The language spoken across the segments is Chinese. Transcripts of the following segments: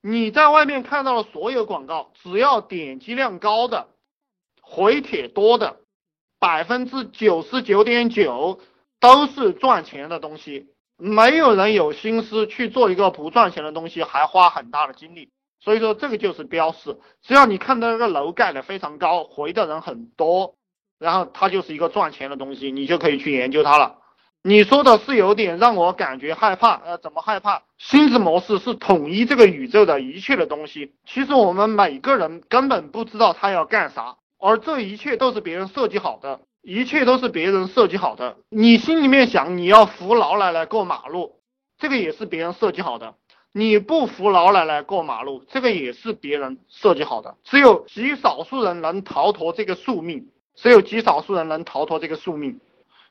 你在外面看到的所有广告，只要点击量高的、回帖多的，百分之九十九点九都是赚钱的东西。没有人有心思去做一个不赚钱的东西，还花很大的精力。所以说，这个就是标识。只要你看到那个楼盖的非常高，回的人很多，然后它就是一个赚钱的东西，你就可以去研究它了。你说的是有点让我感觉害怕，呃，怎么害怕？心智模式是统一这个宇宙的一切的东西，其实我们每个人根本不知道他要干啥，而这一切都是别人设计好的，一切都是别人设计好的。你心里面想你要扶老奶奶过马路，这个也是别人设计好的。你不扶老奶奶过马路，这个也是别人设计好的。只有极少数人能逃脱这个宿命，只有极少数人能逃脱这个宿命。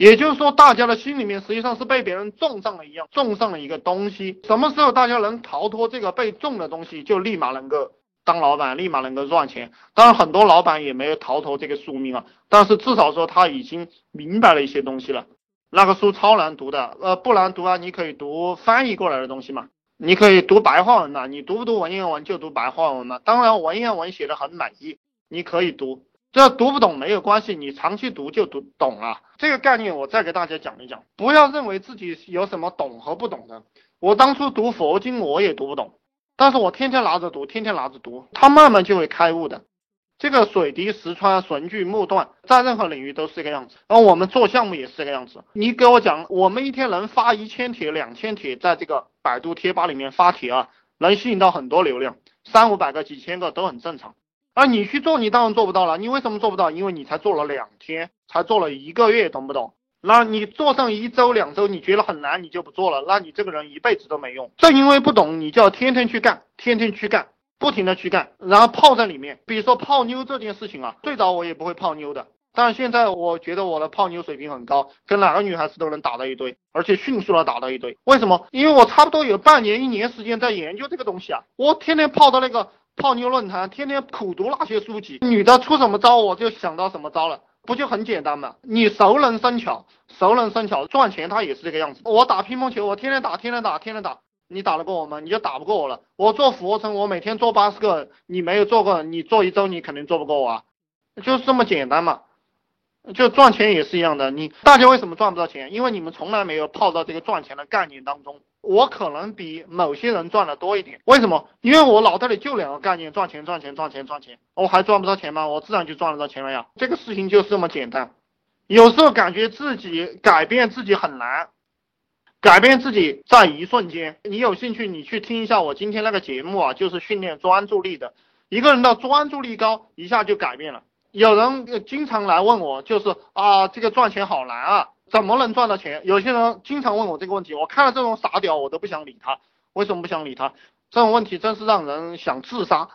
也就是说，大家的心里面实际上是被别人种上了一样，种上了一个东西。什么时候大家能逃脱这个被种的东西，就立马能够当老板，立马能够赚钱。当然，很多老板也没有逃脱这个宿命啊，但是至少说他已经明白了一些东西了。那个书超难读的，呃，不难读啊，你可以读翻译过来的东西嘛。你可以读白话文的，你读不读文言文就读白话文嘛。当然，文言文写的很满意，你可以读。这读不懂没有关系，你长期读就读懂了。这个概念我再给大家讲一讲，不要认为自己有什么懂和不懂的。我当初读佛经我也读不懂，但是我天天拿着读，天天拿着读，他慢慢就会开悟的。这个水滴石穿，绳锯木断，在任何领域都是这个样子。然后我们做项目也是这个样子。你给我讲，我们一天能发一千帖、两千帖，在这个百度贴吧里面发帖啊，能吸引到很多流量，三五百个、几千个都很正常。而你去做，你当然做不到了。你为什么做不到？因为你才做了两天，才做了一个月，懂不懂？那你做上一周、两周，你觉得很难，你就不做了。那你这个人一辈子都没用。正因为不懂，你就要天天去干，天天去干，不停的去干，然后泡在里面。比如说泡妞这件事情啊，最早我也不会泡妞的，但是现在我觉得我的泡妞水平很高，跟哪个女孩子都能打到一堆，而且迅速的打到一堆。为什么？因为我差不多有半年、一年时间在研究这个东西啊，我天天泡到那个。泡妞论坛，天天苦读那些书籍，女的出什么招，我就想到什么招了，不就很简单吗？你熟能生巧，熟能生巧，赚钱他也是这个样子。我打乒乓球，我天天打，天天打，天天打，你打得过我吗？你就打不过我了。我做俯卧撑，我每天做八十个，你没有做过，你做一周你肯定做不过我啊，就是这么简单嘛。就赚钱也是一样的，你大家为什么赚不到钱？因为你们从来没有泡到这个赚钱的概念当中。我可能比某些人赚的多一点，为什么？因为我脑袋里就两个概念：赚钱、赚钱、赚钱、赚钱。我还赚不到钱吗？我自然就赚得到钱了呀。这个事情就是这么简单。有时候感觉自己改变自己很难，改变自己在一瞬间。你有兴趣，你去听一下我今天那个节目啊，就是训练专注力的。一个人的专注力高，一下就改变了。有人经常来问我，就是啊，这个赚钱好难啊。怎么能赚到钱？有些人经常问我这个问题，我看了这种傻屌，我都不想理他。为什么不想理他？这种问题真是让人想自杀。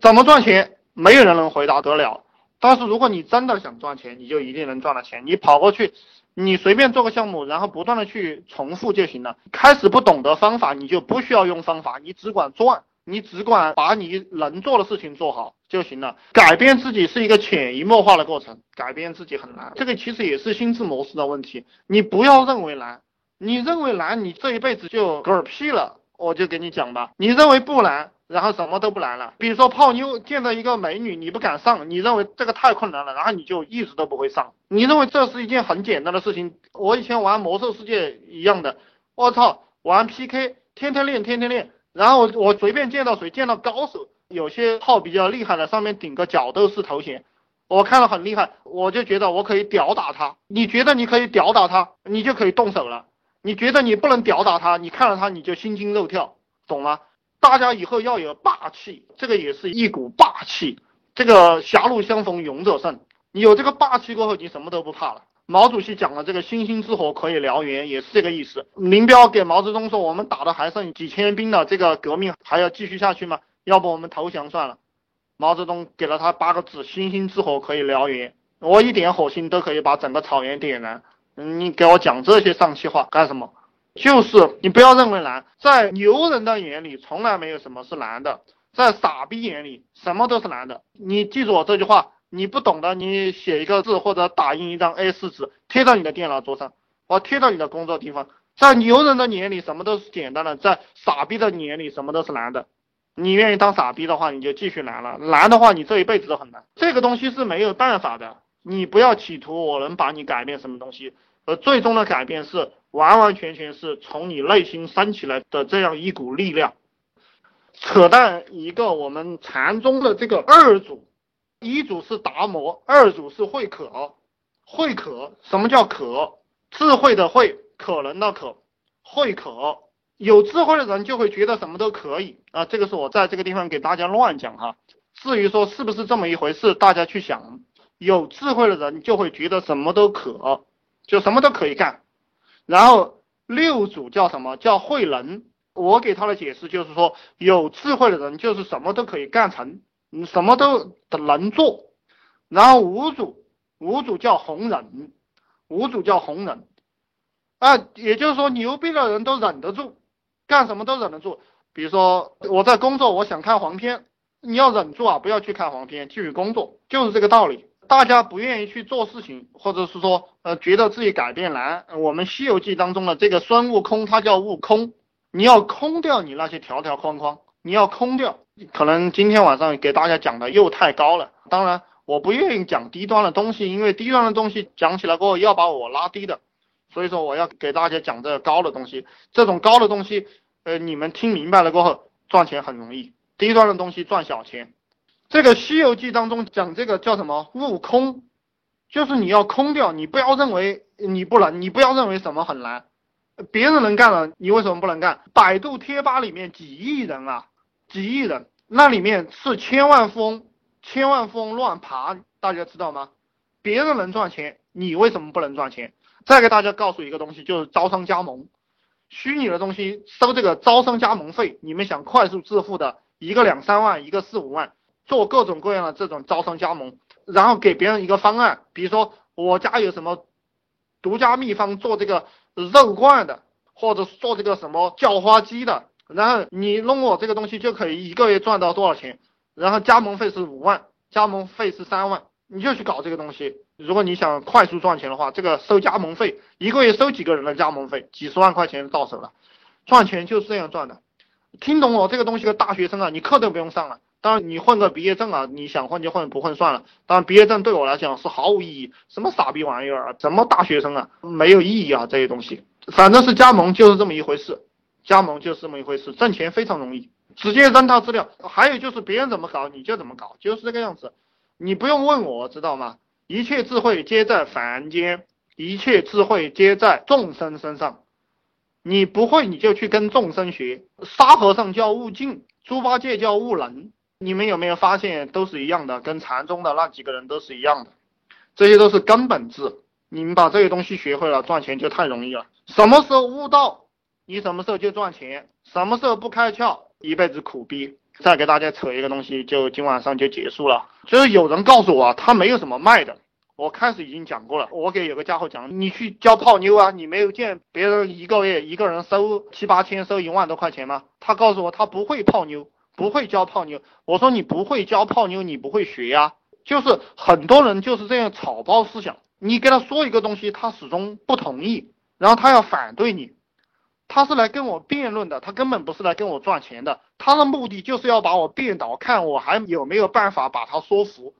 怎么赚钱？没有人能回答得了。但是如果你真的想赚钱，你就一定能赚到钱。你跑过去，你随便做个项目，然后不断的去重复就行了。开始不懂得方法，你就不需要用方法，你只管赚。你只管把你能做的事情做好就行了。改变自己是一个潜移默化的过程，改变自己很难。这个其实也是心智模式的问题。你不要认为难，你认为难，你这一辈子就嗝屁了。我就给你讲吧，你认为不难，然后什么都不难了。比如说泡妞，见到一个美女，你不敢上，你认为这个太困难了，然后你就一直都不会上。你认为这是一件很简单的事情。我以前玩魔兽世界一样的，我操，玩 PK，天天练，天天练。然后我随便见到谁，见到高手，有些号比较厉害的，上面顶个角斗士头衔，我看了很厉害，我就觉得我可以屌打他。你觉得你可以屌打他，你就可以动手了。你觉得你不能屌打他，你看了他你就心惊肉跳，懂吗？大家以后要有霸气，这个也是一股霸气。这个狭路相逢勇者胜，你有这个霸气过后，你什么都不怕了。毛主席讲的这个星星之火可以燎原，也是这个意思。林彪给毛泽东说：“我们打的还剩几千兵了，这个革命还要继续下去吗？要不我们投降算了。”毛泽东给了他八个字：“星星之火可以燎原。”我一点火星都可以把整个草原点燃。你给我讲这些丧气话干什么？就是你不要认为难，在牛人的眼里从来没有什么是难的，在傻逼眼里什么都是难的。你记住我这句话。你不懂的，你写一个字或者打印一张 A4 纸贴到你的电脑桌上，或贴到你的工作地方。在牛人的眼里，什么都是简单的；在傻逼的眼里，什么都是难的。你愿意当傻逼的话，你就继续难了。难的话，你这一辈子都很难。这个东西是没有办法的。你不要企图我能把你改变什么东西，而最终的改变是完完全全是从你内心升起来的这样一股力量。扯淡一个，我们禅宗的这个二祖，一祖是达摩，二祖是慧可。慧可，什么叫可？智慧的慧，可能的可，慧可。有智慧的人就会觉得什么都可以啊，这个是我在这个地方给大家乱讲哈。至于说是不是这么一回事，大家去想。有智慧的人就会觉得什么都可，就什么都可以干。然后六祖叫什么叫慧能？我给他的解释就是说，有智慧的人就是什么都可以干成，你什么都能做。然后五祖，五祖叫弘忍，五祖叫弘忍啊，也就是说牛逼的人都忍得住。干什么都忍得住，比如说我在工作，我想看黄片，你要忍住啊，不要去看黄片，继续工作，就是这个道理。大家不愿意去做事情，或者是说呃觉得自己改变难。我们《西游记》当中的这个孙悟空，他叫悟空，你要空掉你那些条条框框，你要空掉。可能今天晚上给大家讲的又太高了，当然我不愿意讲低端的东西，因为低端的东西讲起来过后要把我拉低的。所以说我要给大家讲这个高的东西，这种高的东西，呃，你们听明白了过后，赚钱很容易，低端的东西赚小钱。这个《西游记》当中讲这个叫什么？悟空，就是你要空掉，你不要认为你不能，你不要认为什么很难，别人能干了，你为什么不能干？百度贴吧里面几亿人啊，几亿人，那里面是千万富翁，千万富翁乱爬，大家知道吗？别人能赚钱，你为什么不能赚钱？再给大家告诉一个东西，就是招商加盟，虚拟的东西收这个招商加盟费。你们想快速致富的，一个两三万，一个四五万，做各种各样的这种招商加盟，然后给别人一个方案，比如说我家有什么独家秘方做这个肉罐的，或者做这个什么叫花鸡的，然后你弄我这个东西就可以一个月赚到多少钱，然后加盟费是五万，加盟费是三万，你就去搞这个东西。如果你想快速赚钱的话，这个收加盟费，一个月收几个人的加盟费，几十万块钱到手了。赚钱就是这样赚的。听懂我这个东西的大学生啊，你课都不用上了。当然你混个毕业证啊，你想混就混，不混算了。当然毕业证对我来讲是毫无意义，什么傻逼玩意儿啊，什么大学生啊，没有意义啊这些东西。反正是加盟就是这么一回事，加盟就是这么一回事，挣钱非常容易，直接扔套资料。还有就是别人怎么搞你就怎么搞，就是这个样子，你不用问我知道吗？一切智慧皆在凡间，一切智慧皆在众生身上。你不会，你就去跟众生学。沙和尚叫悟净，猪八戒叫悟能。你们有没有发现，都是一样的，跟禅宗的那几个人都是一样的。这些都是根本智。你们把这些东西学会了，赚钱就太容易了。什么时候悟道，你什么时候就赚钱；什么时候不开窍，一辈子苦逼。再给大家扯一个东西，就今晚上就结束了。就是有人告诉我，他没有什么卖的。我开始已经讲过了，我给有个家伙讲，你去教泡妞啊，你没有见别人一个月一个人收七八千，收一万多块钱吗？他告诉我他不会泡妞，不会教泡妞。我说你不会教泡妞，你不会学呀。就是很多人就是这样草包思想，你给他说一个东西，他始终不同意，然后他要反对你。他是来跟我辩论的，他根本不是来跟我赚钱的，他的目的就是要把我辩倒，看我还有没有办法把他说服。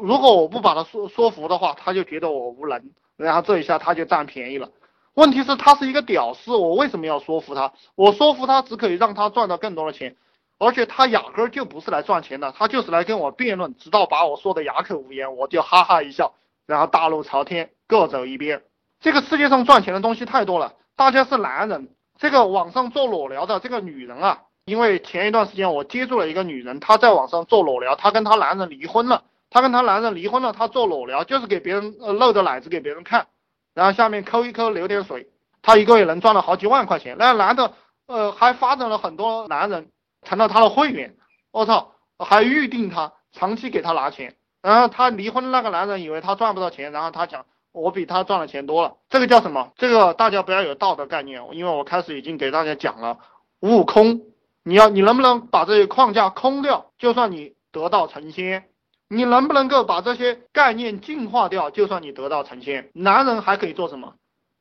如果我不把他说说服的话，他就觉得我无能，然后这一下他就占便宜了。问题是，他是一个屌丝，我为什么要说服他？我说服他只可以让他赚到更多的钱，而且他压根就不是来赚钱的，他就是来跟我辩论，直到把我说的哑口无言，我就哈哈一笑，然后大路朝天，各走一边。这个世界上赚钱的东西太多了。大家是男人，这个网上做裸聊的这个女人啊，因为前一段时间我接触了一个女人，她在网上做裸聊，她跟她男人离婚了，她跟她男人离婚了，她做裸聊就是给别人露着奶子给别人看，然后下面抠一抠流点水，她一个月能赚了好几万块钱，那男的呃还发展了很多男人成了她的会员，我操，还预定她长期给她拿钱，然后她离婚那个男人以为她赚不到钱，然后他讲。我比他赚的钱多了，这个叫什么？这个大家不要有道德概念，因为我开始已经给大家讲了，悟空，你要你能不能把这些框架空掉？就算你得道成仙，你能不能够把这些概念净化掉？就算你得道成仙，男人还可以做什么？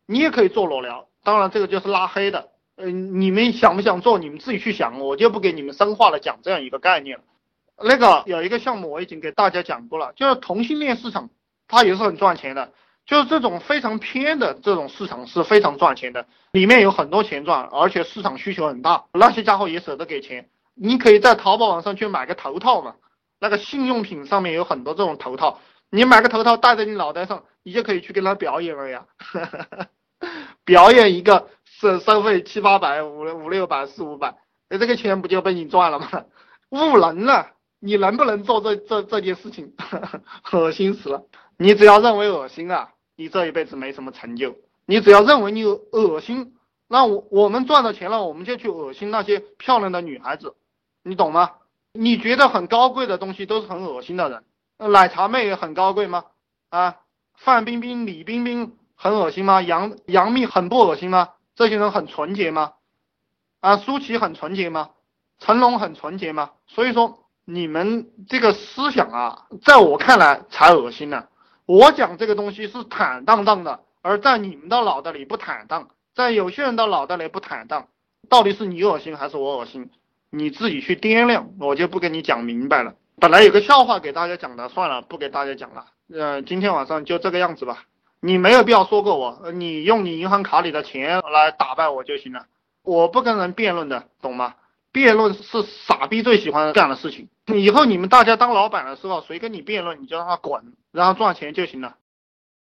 你也可以做裸聊，当然这个就是拉黑的，嗯，你们想不想做？你们自己去想，我就不给你们深化的讲这样一个概念了。那个有一个项目我已经给大家讲过了，就是同性恋市场，它也是很赚钱的。就是这种非常偏的这种市场是非常赚钱的，里面有很多钱赚，而且市场需求很大，那些家伙也舍得给钱。你可以在淘宝网上去买个头套嘛，那个性用品上面有很多这种头套，你买个头套戴在你脑袋上，你就可以去跟他表演了呀，表演一个是收费七八百五五六百四五百，那这个钱不就被你赚了吗？无能了，你能不能做这这这件事情？恶心死了！你只要认为恶心啊，你这一辈子没什么成就。你只要认为你恶心，那我我们赚到钱了，我们就去恶心那些漂亮的女孩子。你懂吗？你觉得很高贵的东西都是很恶心的人。奶茶妹也很高贵吗？啊，范冰冰、李冰冰很恶心吗？杨杨幂很不恶心吗？这些人很纯洁吗？啊，舒淇很纯洁吗？成龙很纯洁吗？所以说你们这个思想啊，在我看来才恶心呢。我讲这个东西是坦荡荡的，而在你们的脑袋里不坦荡，在有些人的脑袋里不坦荡，到底是你恶心还是我恶心？你自己去掂量，我就不跟你讲明白了。本来有个笑话给大家讲的，算了，不给大家讲了。呃，今天晚上就这个样子吧。你没有必要说过我，你用你银行卡里的钱来打败我就行了。我不跟人辩论的，懂吗？辩论是傻逼最喜欢干的事情。以后你们大家当老板的时候，谁跟你辩论，你就让他滚，然后赚钱就行了。